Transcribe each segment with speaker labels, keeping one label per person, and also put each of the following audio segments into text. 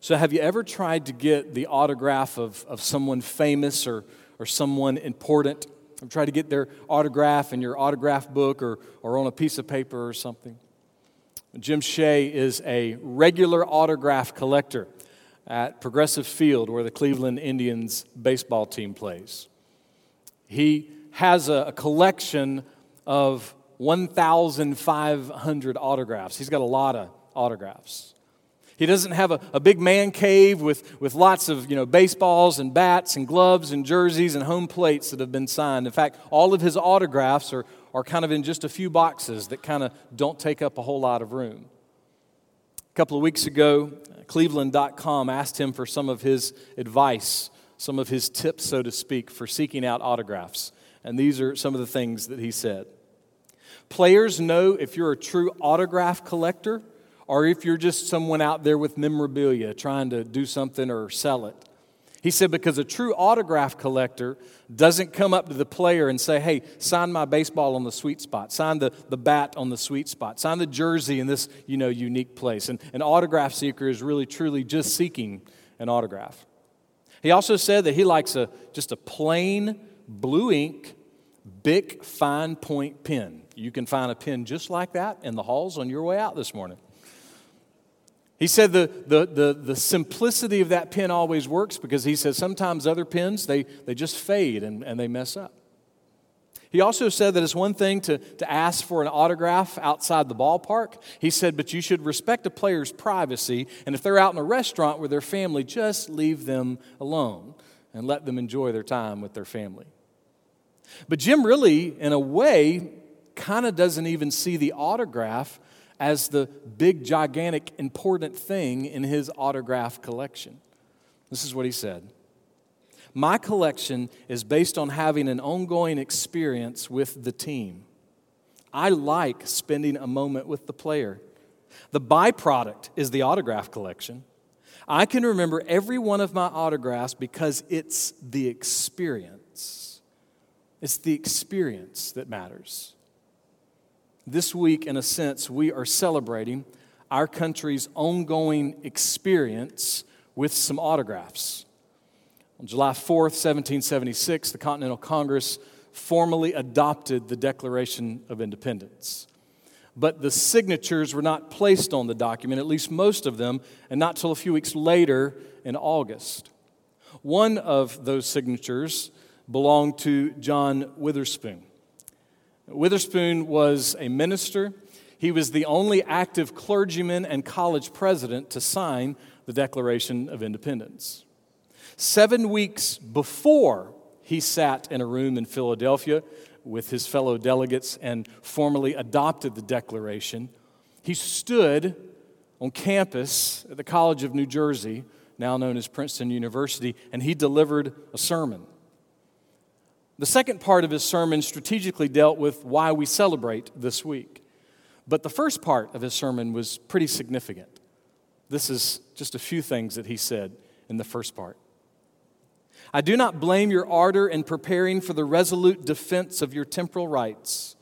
Speaker 1: So, have you ever tried to get the autograph of, of someone famous or, or someone important? Have tried to get their autograph in your autograph book or, or on a piece of paper or something? Jim Shea is a regular autograph collector at Progressive Field, where the Cleveland Indians baseball team plays. He has a, a collection of 1,500 autographs. He's got a lot of autographs. He doesn't have a, a big man cave with, with lots of you know, baseballs and bats and gloves and jerseys and home plates that have been signed. In fact, all of his autographs are, are kind of in just a few boxes that kind of don't take up a whole lot of room. A couple of weeks ago, Cleveland.com asked him for some of his advice, some of his tips, so to speak, for seeking out autographs. And these are some of the things that he said. Players know if you're a true autograph collector or if you're just someone out there with memorabilia trying to do something or sell it. He said, because a true autograph collector doesn't come up to the player and say, hey, sign my baseball on the sweet spot, sign the, the bat on the sweet spot, sign the jersey in this you know, unique place. And an autograph seeker is really, truly just seeking an autograph. He also said that he likes a, just a plain blue ink, Bic fine point pen. You can find a pen just like that in the halls on your way out this morning. He said the, the, the, the, simplicity of that pen always works because he says sometimes other pens, they, they just fade and, and they mess up. He also said that it's one thing to, to ask for an autograph outside the ballpark. He said, but you should respect a player's privacy, and if they're out in a restaurant with their family, just leave them alone and let them enjoy their time with their family. But Jim really, in a way, kind of doesn't even see the autograph as the big, gigantic, important thing in his autograph collection. This is what he said My collection is based on having an ongoing experience with the team. I like spending a moment with the player. The byproduct is the autograph collection. I can remember every one of my autographs because it's the experience. It's the experience that matters. This week, in a sense, we are celebrating our country's ongoing experience with some autographs. On July 4th, 1776, the Continental Congress formally adopted the Declaration of Independence. But the signatures were not placed on the document, at least most of them, and not till a few weeks later in August. One of those signatures belonged to John Witherspoon. Witherspoon was a minister. He was the only active clergyman and college president to sign the Declaration of Independence. Seven weeks before he sat in a room in Philadelphia with his fellow delegates and formally adopted the Declaration, he stood on campus at the College of New Jersey, now known as Princeton University, and he delivered a sermon. The second part of his sermon strategically dealt with why we celebrate this week. But the first part of his sermon was pretty significant. This is just a few things that he said in the first part. I do not blame your ardor in preparing for the resolute defense of your temporal rights,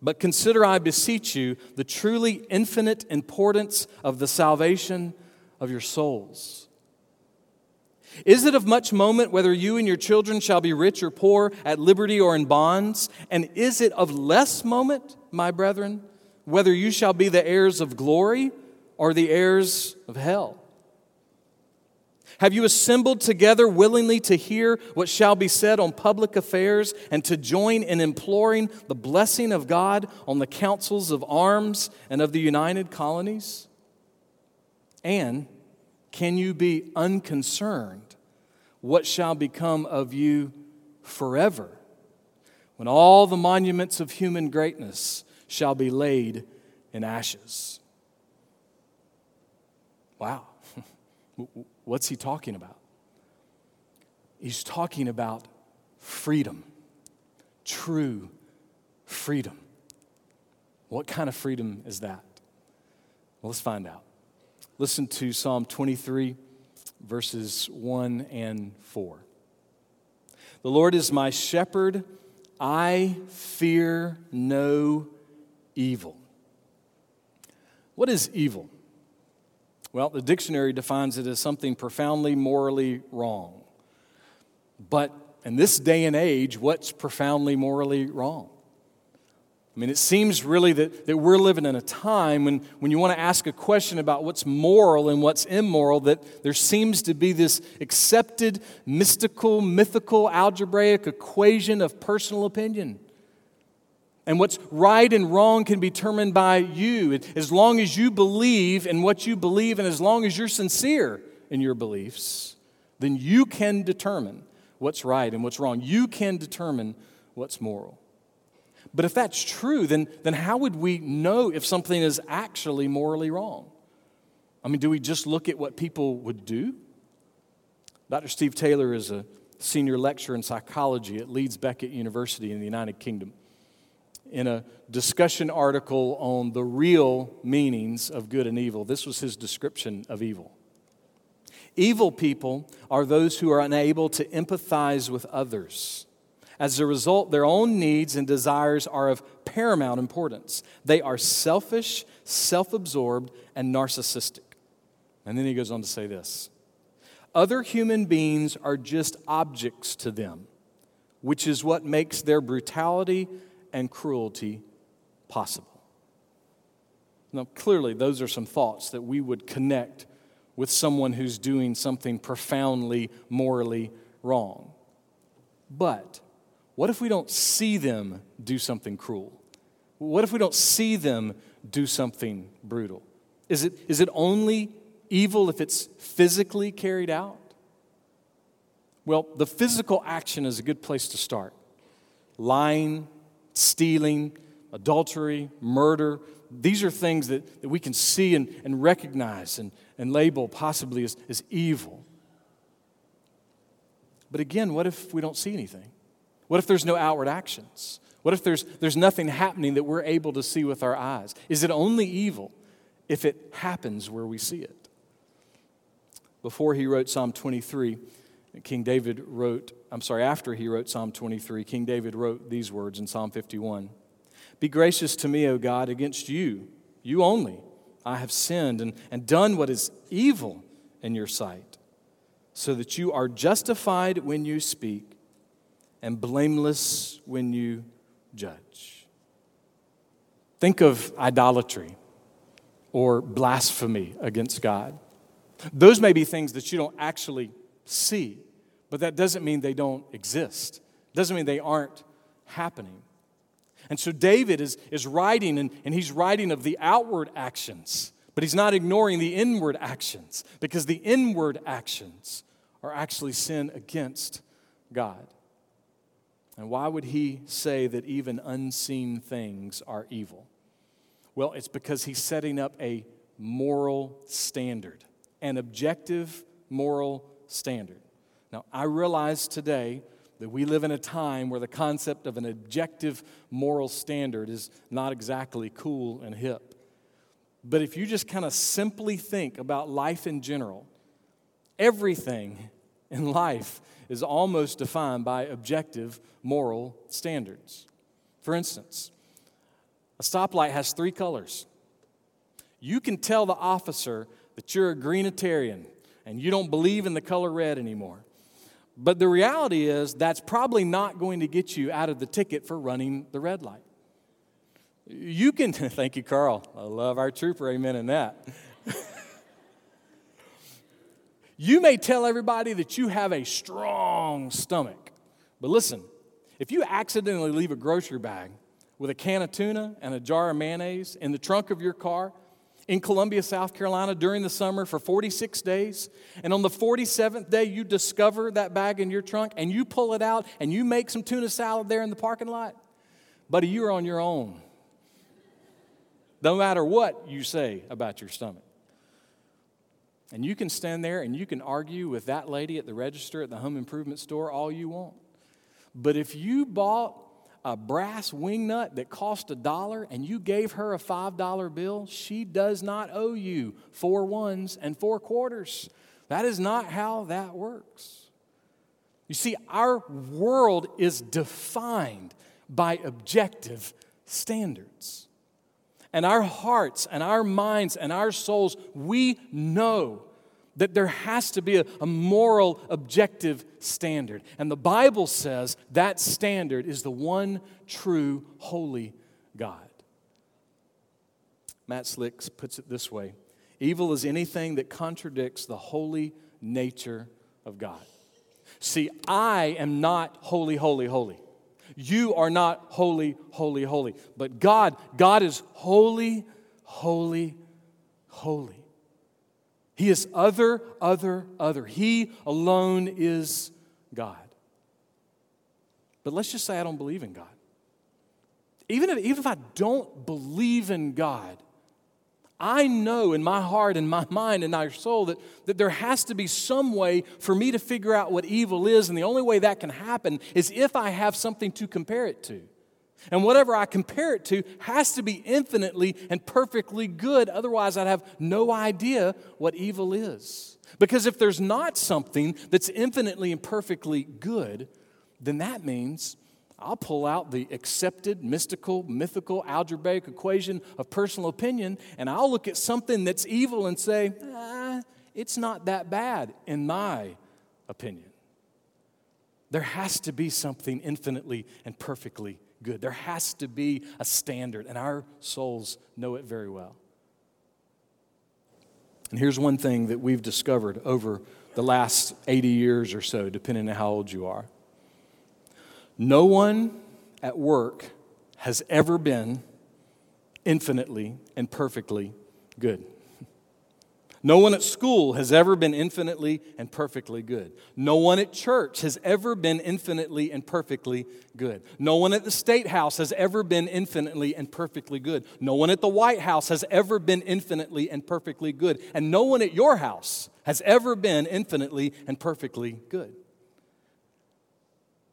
Speaker 1: but consider, I beseech you, the truly infinite importance of the salvation of your souls. Is it of much moment whether you and your children shall be rich or poor, at liberty or in bonds? And is it of less moment, my brethren, whether you shall be the heirs of glory or the heirs of hell? Have you assembled together willingly to hear what shall be said on public affairs and to join in imploring the blessing of God on the councils of arms and of the united colonies? And can you be unconcerned what shall become of you forever, when all the monuments of human greatness shall be laid in ashes. Wow. What's he talking about? He's talking about freedom, true freedom. What kind of freedom is that? Well, let's find out. Listen to Psalm 23 verses 1 and 4. The Lord is my shepherd, I fear no evil. What is evil? Well, the dictionary defines it as something profoundly morally wrong. But in this day and age, what's profoundly morally wrong? I mean, it seems really that, that we're living in a time when, when you want to ask a question about what's moral and what's immoral, that there seems to be this accepted, mystical, mythical, algebraic equation of personal opinion. And what's right and wrong can be determined by you. As long as you believe in what you believe and as long as you're sincere in your beliefs, then you can determine what's right and what's wrong. You can determine what's moral. But if that's true, then, then how would we know if something is actually morally wrong? I mean, do we just look at what people would do? Dr. Steve Taylor is a senior lecturer in psychology at Leeds Beckett University in the United Kingdom. In a discussion article on the real meanings of good and evil, this was his description of evil. Evil people are those who are unable to empathize with others as a result, their own needs and desires are of paramount importance. They are selfish, self absorbed, and narcissistic. And then he goes on to say this Other human beings are just objects to them, which is what makes their brutality and cruelty possible. Now, clearly, those are some thoughts that we would connect with someone who's doing something profoundly morally wrong. But what if we don't see them do something cruel? What if we don't see them do something brutal? Is it, is it only evil if it's physically carried out? Well, the physical action is a good place to start. Lying, stealing, adultery, murder, these are things that, that we can see and, and recognize and, and label possibly as, as evil. But again, what if we don't see anything? What if there's no outward actions? What if there's, there's nothing happening that we're able to see with our eyes? Is it only evil if it happens where we see it? Before he wrote Psalm 23, King David wrote, I'm sorry, after he wrote Psalm 23, King David wrote these words in Psalm 51 Be gracious to me, O God, against you, you only. I have sinned and, and done what is evil in your sight, so that you are justified when you speak and blameless when you judge. Think of idolatry or blasphemy against God. Those may be things that you don't actually see, but that doesn't mean they don't exist. Doesn't mean they aren't happening. And so David is, is writing, and, and he's writing of the outward actions, but he's not ignoring the inward actions because the inward actions are actually sin against God. And why would he say that even unseen things are evil? Well, it's because he's setting up a moral standard, an objective moral standard. Now, I realize today that we live in a time where the concept of an objective moral standard is not exactly cool and hip. But if you just kind of simply think about life in general, everything in life is almost defined by objective moral standards. For instance, a stoplight has three colors. You can tell the officer that you're a greenitarian and you don't believe in the color red anymore. But the reality is, that's probably not going to get you out of the ticket for running the red light. You can, thank you, Carl. I love our trooper, amen in that. You may tell everybody that you have a strong stomach, but listen, if you accidentally leave a grocery bag with a can of tuna and a jar of mayonnaise in the trunk of your car in Columbia, South Carolina during the summer for 46 days, and on the 47th day you discover that bag in your trunk and you pull it out and you make some tuna salad there in the parking lot, buddy, you're on your own. No matter what you say about your stomach. And you can stand there and you can argue with that lady at the register at the home improvement store all you want. But if you bought a brass wing nut that cost a dollar and you gave her a $5 bill, she does not owe you four ones and four quarters. That is not how that works. You see, our world is defined by objective standards. And our hearts and our minds and our souls, we know that there has to be a, a, moral, objective standard. And the Bible says that standard is the one true, holy God. Matt Slicks puts it this way Evil is anything that contradicts the holy nature of God. See, I am not holy, holy, holy. You are not holy, holy, holy. But God, God is holy, holy, holy. He is other, other, other. He alone is God. But let's just say I don't believe in God. Even if, even if I don't believe in God, I know in my heart and my mind and my soul that, that there has to be some way for me to figure out what evil is, and the only way that can happen is if I have something to compare it to. And whatever I compare it to has to be infinitely and perfectly good, otherwise, I'd have no idea what evil is. Because if there's not something that's infinitely and perfectly good, then that means I'll pull out the accepted, mystical, mythical, algebraic equation of personal opinion, and I'll look at something that's evil and say, ah, it's not that bad, in my opinion. There has to be something infinitely and perfectly good. There has to be a standard, and our souls know it very well. And here's one thing that we've discovered over the last 80 years or so, depending on how old you are no one at work has ever been infinitely and perfectly good. No one at school has ever been infinitely and perfectly good. No one at church has ever been infinitely and perfectly good. No one at the state house has ever been infinitely and perfectly good. No one at the White House has ever been infinitely and perfectly good. And no one at your house has ever been infinitely and perfectly good.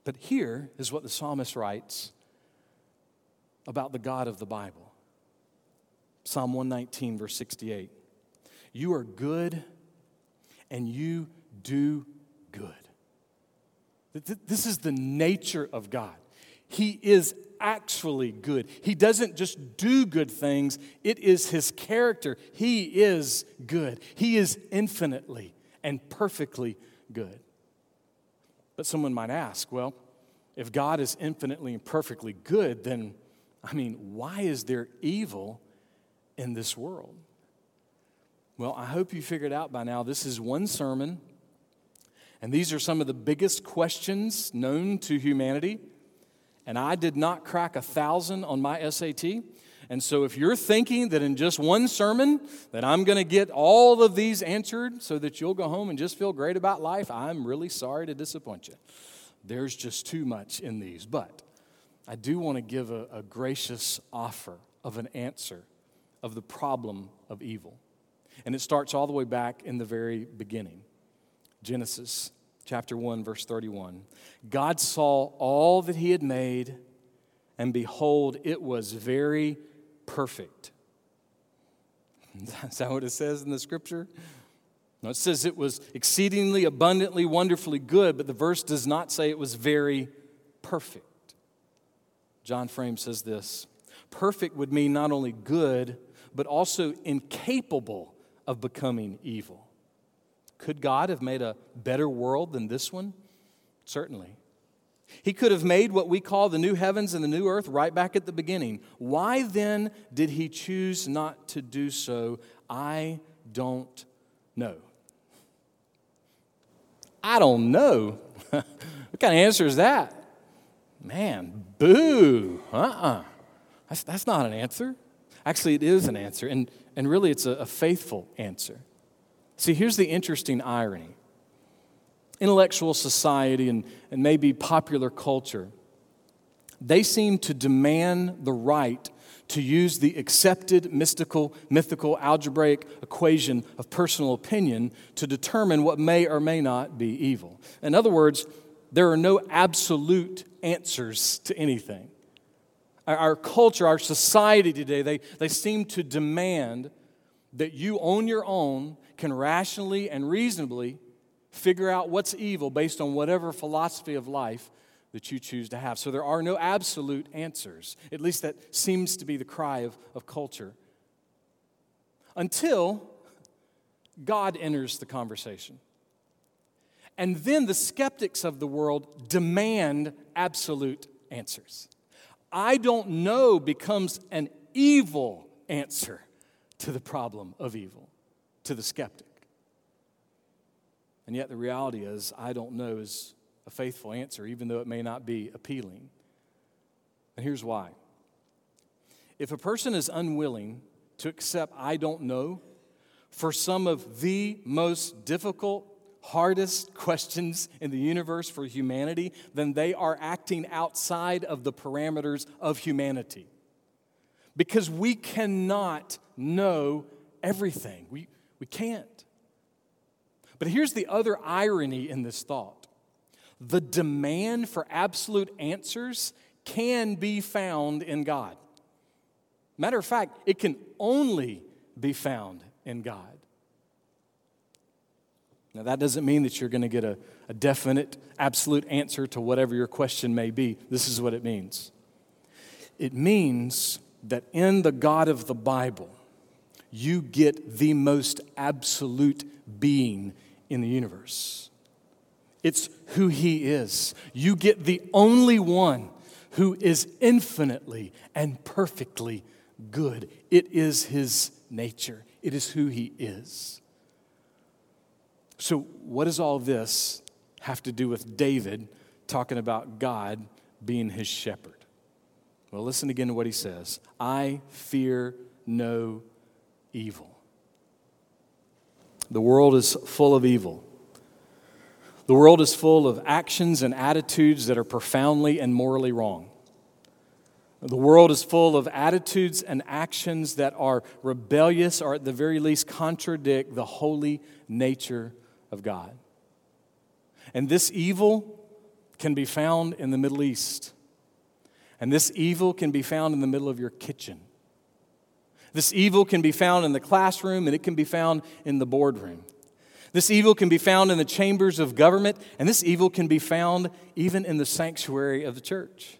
Speaker 1: But here is what the psalmist writes about the God of the Bible Psalm 119, verse 68. You are good and you do good. This is the nature of God. He is actually good. He doesn't just do good things, it is His character. He is good. He is infinitely and perfectly good. But someone might ask, well, if God is infinitely and perfectly good, then, I mean, why is there evil in this world? Well, I hope you figured out by now this is one sermon, and these are some of the biggest questions known to humanity. And I did not crack a thousand on my SAT. And so if you're thinking that in just one sermon that I'm going to get all of these answered so that you'll go home and just feel great about life, I'm really sorry to disappoint you. There's just too much in these. But I do want to give a, a gracious offer of an answer of the problem of evil. And it starts all the way back in the very beginning Genesis chapter 1, verse 31. God saw all that he had made, and behold, it was very perfect. Is that what it says in the scripture? No, it says it was exceedingly abundantly, wonderfully good, but the verse does not say it was very perfect. John Frame says this perfect would mean not only good, but also incapable of becoming evil. Could God have made a better world than this one? Certainly. He could have made what we call the new heavens and the new earth right back at the beginning. Why then did he choose not to do so? I don't know. I don't know. what kind of answer is that? Man, boo. Uh uh-uh. uh. That's, that's not an answer. Actually, it is an answer, and, and really it's a, a faithful answer. See, here's the interesting irony intellectual society and, and maybe popular culture, they seem to demand the right to use the accepted mystical, mythical, algebraic equation of personal opinion to determine what may or may not be evil. In other words, there are no absolute answers to anything. Our, culture, our society today, they, they seem to demand that you on your own can rationally and reasonably figure out what's evil based on whatever philosophy of life that you choose to have. So there are no absolute answers. At least that seems to be the cry of, of culture. Until God enters the conversation. And then the skeptics of the world demand absolute answers. I don't know becomes an evil answer to the problem of evil, to the skeptic. And yet the reality is, I don't know is a faithful answer, even though it may not be appealing. And here's why. If a person is unwilling to accept I don't know for some of the most difficult, hardest questions in the universe for humanity, then they are acting outside of the parameters of humanity. Because we cannot know everything. We, we can't. But here's the other irony in this thought the demand for absolute answers can be found in God. Matter of fact, it can only be found in God. Now, that doesn't mean that you're going to get a, a, definite, absolute answer to whatever your question may be. This is what it means it means that in the God of the Bible, you get the most absolute being in the universe. It's who He is. You get the only one who is infinitely and perfectly good. It is His nature, it is who He is. So, what does all this have to do with David talking about God being his shepherd? Well, listen again to what he says I fear no evil. The world is full of evil. The world is full of actions and attitudes that are profoundly and morally wrong. The world is full of attitudes and actions that are rebellious or, at the very least, contradict the holy nature of God. And this evil can be found in the Middle East. And this evil can be found in the middle of your kitchen. This evil can be found in the classroom and it can be found in the boardroom. This evil can be found in the chambers of government, and this evil can be found even in the sanctuary of the church.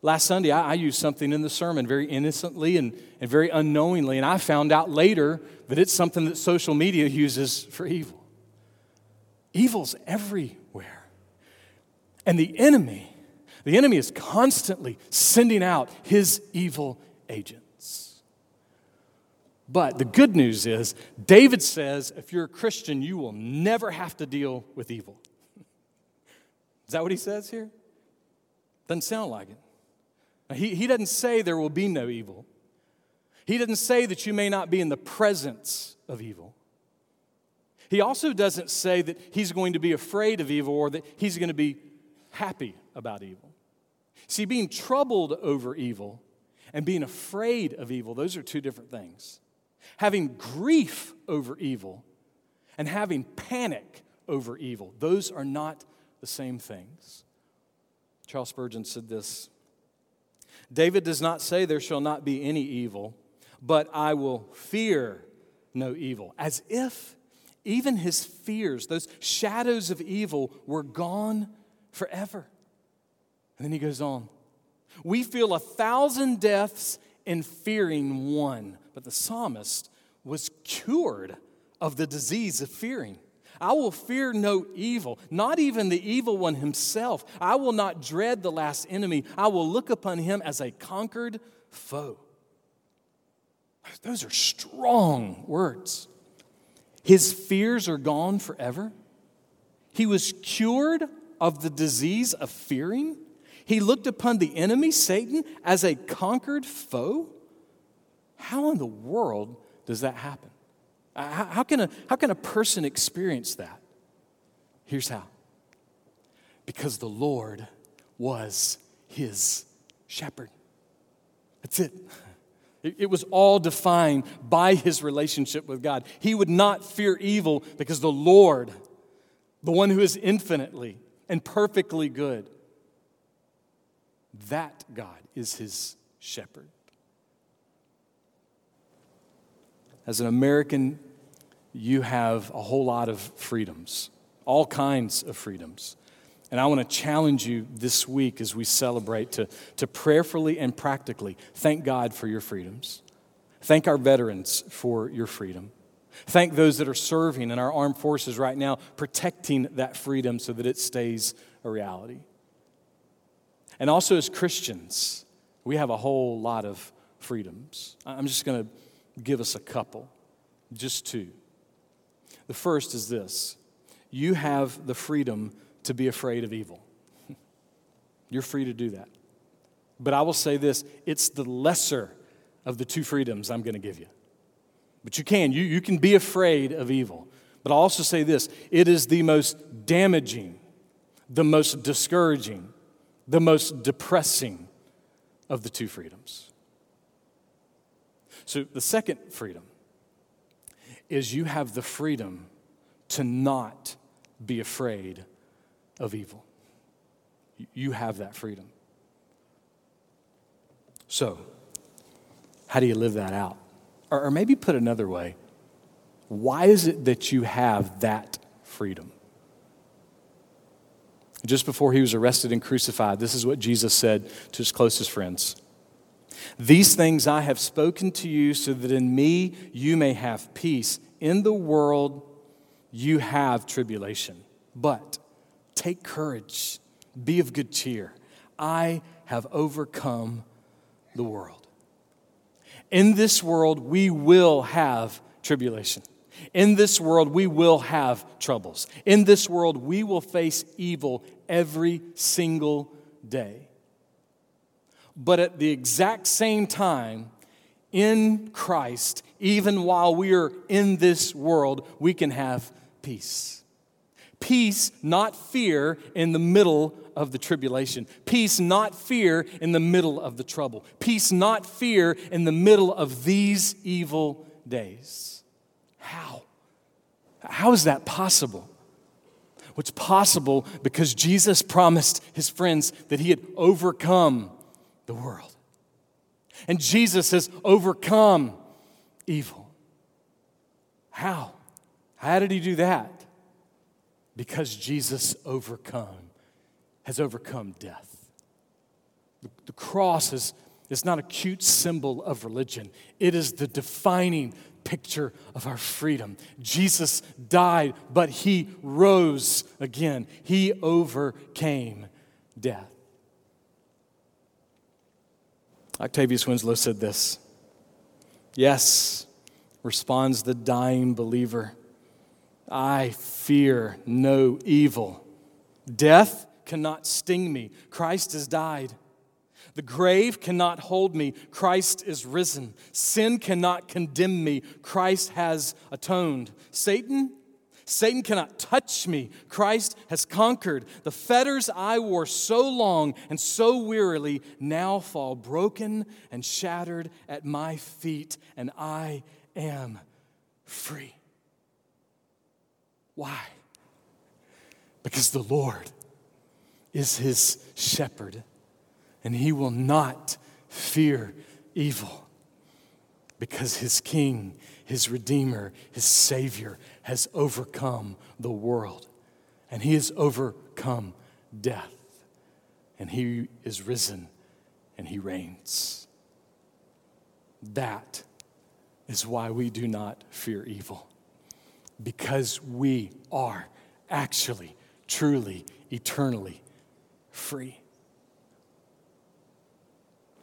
Speaker 1: Last Sunday, I, I, used something in the sermon very innocently and, and very unknowingly, and I found out later that it's something that social media uses for evil. Evil's everywhere. And the enemy, the enemy is constantly sending out his evil agent. But the good news is, David says if you're a Christian, you will never have to deal with evil. Is that what he says here? Doesn't sound like it. He, he doesn't say there will be no evil. He doesn't say that you may not be in the presence of evil. He also doesn't say that he's going to be afraid of evil or that he's going to be happy about evil. See, being troubled over evil and being afraid of evil, those are two different things having grief over evil and having panic over evil. Those are not the same things. Charles Spurgeon said this David does not say, There shall not be any evil, but I will fear no evil, as if even his fears, those shadows of evil, were gone forever. And then he goes on. We feel a thousand deaths in fearing one. But the psalmist was cured of the disease of fearing. I will fear no evil, not even the evil one himself. I will not dread the last enemy. I will look upon him as a conquered foe. Those are strong words. His fears are gone forever. He was cured of the disease of fearing. He looked upon the enemy, Satan, as a conquered foe. How in the world does that happen? Uh, how, how, can, a, how can a person experience that? Here's how because the Lord was his shepherd. That's. It, it was all defined by his relationship with God. He would not fear evil because the Lord, the one who is infinitely and perfectly good, that God is his shepherd. As an American, you have a whole lot of freedoms, all kinds of freedoms. And I want to challenge you this week as we celebrate to, to prayerfully and practically thank God for your freedoms. Thank our veterans for your freedom. Thank those that are serving in our armed forces right now, protecting that freedom so that it stays a reality. And also, as Christians, we have a whole lot of freedoms. I'm just going to give us a couple, just two. The first is this you have the freedom to be afraid of evil. You're free to do that. But I will say this it's the lesser of the two freedoms I'm going to give you. But you can, you, you can be afraid of evil. But I'll also say this it is the most damaging, the most discouraging, the most depressing of the two freedoms. So the second freedom is you have the freedom to not be afraid of evil. You have that freedom. So, how do you live that out? Or, or maybe put another way, why is it that you have that freedom? Just before he was arrested and crucified, this is what Jesus said to his closest friends These things I have spoken to you so that in me you may have peace. In the world you have tribulation, but take courage, be of good cheer. I have overcome the world. In this world, we will have tribulation. In this world, we will have troubles. In this world, we will face evil every single day. But at the exact same time, in Christ, even while we are in this world, we can have peace. Peace, not fear, in the middle of the tribulation. Peace, not fear, in the middle of the trouble. Peace, not fear, in the middle of these evil days. How? How is that possible? What's possible because Jesus promised his friends that he had overcome the world. And Jesus has overcome evil. How? How did he do that? Because Jesus overcome, has overcome death. The, the cross is, is not a cute symbol of religion, it is the defining picture of our freedom. Jesus died, but he rose again. He overcame death. Octavius Winslow said this Yes, responds the dying believer, I fear no evil. Death cannot sting me. Christ has died. The grave cannot hold me. Christ is risen. Sin cannot condemn me. Christ has atoned. Satan, Satan cannot touch me. Christ has conquered. The fetters I wore so long and so wearily now fall broken and shattered at my feet, and I am free. Why? Because the Lord is his shepherd and he will not fear evil because his king, his redeemer, his savior has overcome the world and he has overcome death and he is risen and he reigns. That is why we do not fear evil because we are actually, truly, eternally free.